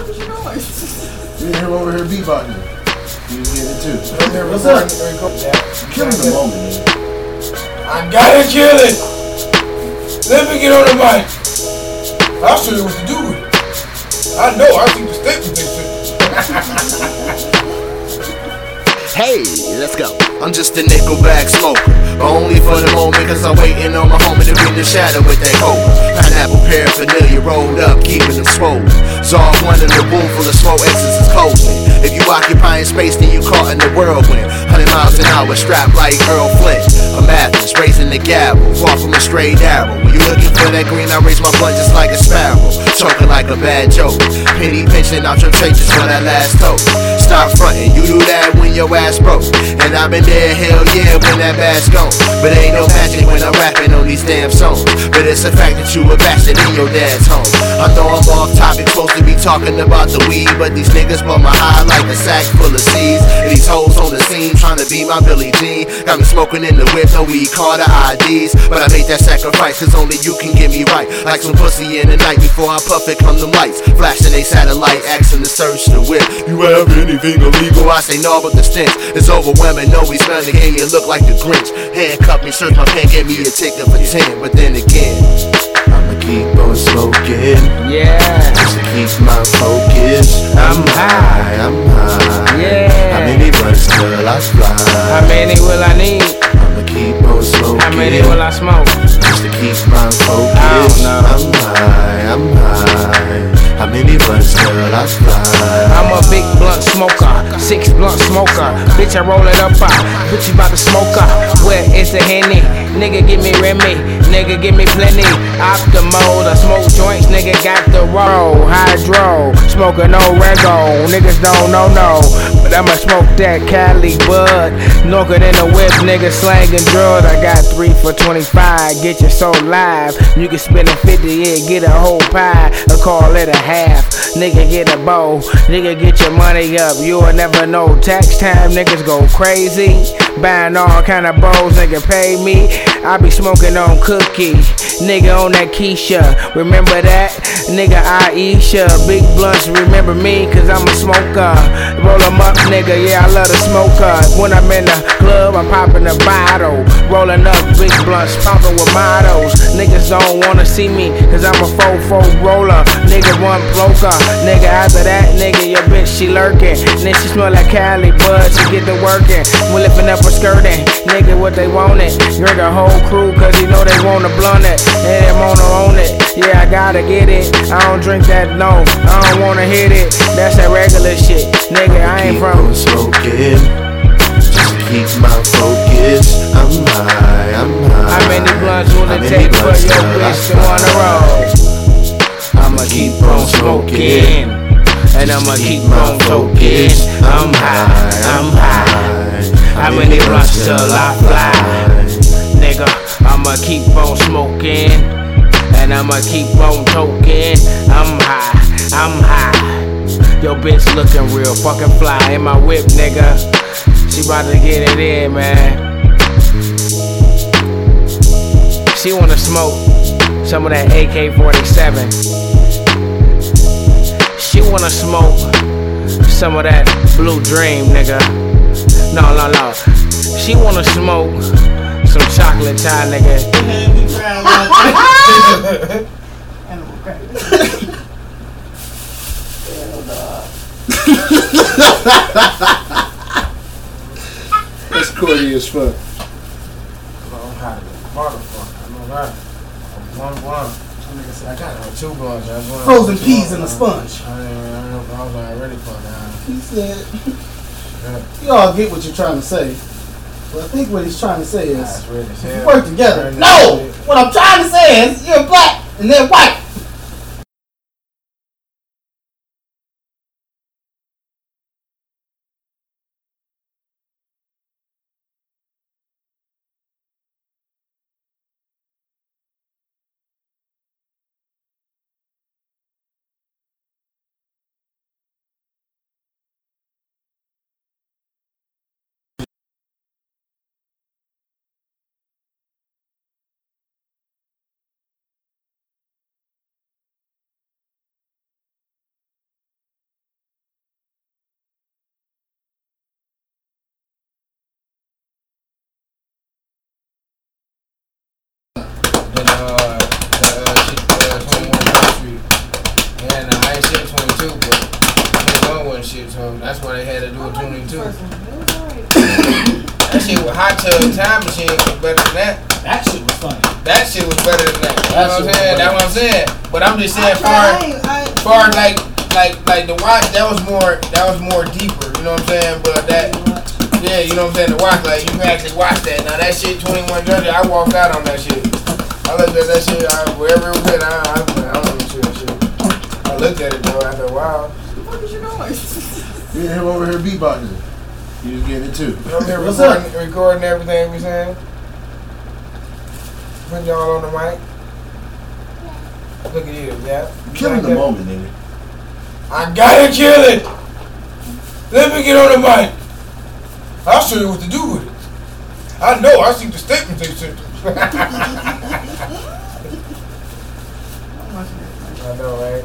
fuck is you doing? You hear him over here bebopping. You hear it too. What's up? Killing the moment. I gotta kill it. Let me get on the mic. I'll show you what to do with it. I know. I see the this shit. Hey, let's go. I'm just a nickel bag smoker. But only for the moment, cause I'm waiting on my homie to bring the shadow with that coke. Pineapple paraphernalia rolled up, keeping them swollen. Saw one in the room full of smoke, essence is closing. If you occupying space, then you caught in the whirlwind. 100 miles an hour, strapped like Earl Flint. I'm Athens, raising the gavel, far from a straight arrow. When you looking for that green, I raise my butt just like a sparrow. Choking like a bad joke. Penny pinching out your traces for that last toast. Stop fronting, you do that when your ass broke. And I've been there, hell yeah, when that bad's gone. But ain't no magic when I'm rapping on these damn songs. But it's the fact that you a bastard in your dad's home. I know I'm off topic, supposed to be talking about the weed. But these niggas blow my high like a sack full of seeds. And these hoes on the scene trying to be my Billie Jean. Got me smoking in the whip, no weed, call the IDs. But I made that sacrifice, cause only you can get me right. Like some pussy in the night before I puff it, come the lights. Flashing they satellite, asking to search the whip. You have illegal? I say no, but the stench is overwhelming. No, he's smelling and you look like the Grinch. Handcuff me, search my pen, get me a ticket for 10. But then again, I'ma keep on smoking. Yeah, Just to keep my focus. I'm high. I'm high. Yeah. Till I fly? I'm a big blunt smoker, six blunt smoker. Bitch, I roll it up, I put you about to smoker. Where is the henny? Nigga, give me Remy. Nigga, give me plenty. Optimo, I smoke joints. Nigga, got the roll. Hydro, smoking no rego. Niggas don't know no, but I'ma smoke that Cali bud. Knock it in the whip, nigga, slangin' drugs. I got three for 25. Get your soul live. You can spend a 50, yeah, get a whole pie. Or call it a half. Nigga, get a bow. Nigga, get your money up. You'll never know. Tax time, niggas go crazy. Buying all kind of bowls, nigga, pay me. I be smoking on cookie. Nigga on that Keisha. Remember that? Nigga, Aisha. Big blunts, remember me, cause I'm a smoker. Roll 'em up, nigga, yeah, I love the smoker. When I'm in the club, I'm popping a bottle. Rolling up big blunts, popping with mottos. Niggas don't wanna see me, cause I'm a 4-4 roller. Nigga, one bloker. Nigga, after that, nigga, your bitch, she lurking. Then she smell like Cali, bud, she get to working. We lifting up her skirting. Nigga, what they want it. You're the whole crew, cause you know they wanna blunt it. I gotta get it. I don't drink that, no. I don't wanna hit it. That's that regular shit. Nigga, I ain't from. smoking. To keep my focus. I'm high, I'm high. How many blunts will How it take for your bitch to wanna roll? I'ma keep on smoking. And I'ma keep on toking. I'm high, I'm high. How many blunts till I fly? Nigga, I'ma keep on smoking. And I'ma keep on toking. I'm high, I'm high. Yo, bitch looking real fucking fly in my whip, nigga. She about to get it in, man. She wanna smoke some of that AK 47. She wanna smoke some of that blue dream, nigga. No, no, no. She wanna smoke some chocolate Thai, nigga. That's corny as fuck. I'm high as a motherfucker. I know that. One blunt. Some nigga said, I got uh, two blunts. Frozen peas in a sponge. I didn't I didn't know if I was already fucked down. He said, you all get what you're trying to say. But I think what he's trying to say is, That's weird if you work together. No! What I'm trying to say is, you're black and they're white. So that's why they had to do a 22. That shit with Hot Tub Time Machine was better than that. That shit was funny. That shit was better than that. You That know what I'm saying? better. That's what I'm saying. But I'm just saying, far, tried. I ain't- far like, like, like the watch, that was more, that was more deeper. You know what I'm saying? But that, yeah, you know what I'm saying? The watch, like, you can actually watch that. Now that shit, 21 Judges, I walked out on that shit. I looked at that shit, I, wherever it was at, I, I, I don't even see that shit. I looked at it though after a while. What is you doing? You him over here beatboxing. You just getting it too. I'm here What's recording, up? recording everything we saying. Putting y'all on the mic. Look at you, yeah. Killing the moment, nigga. I gotta kill it. Let me get on the mic. I'll show you what to do with it. I know. I see the statement they sent. I know, right?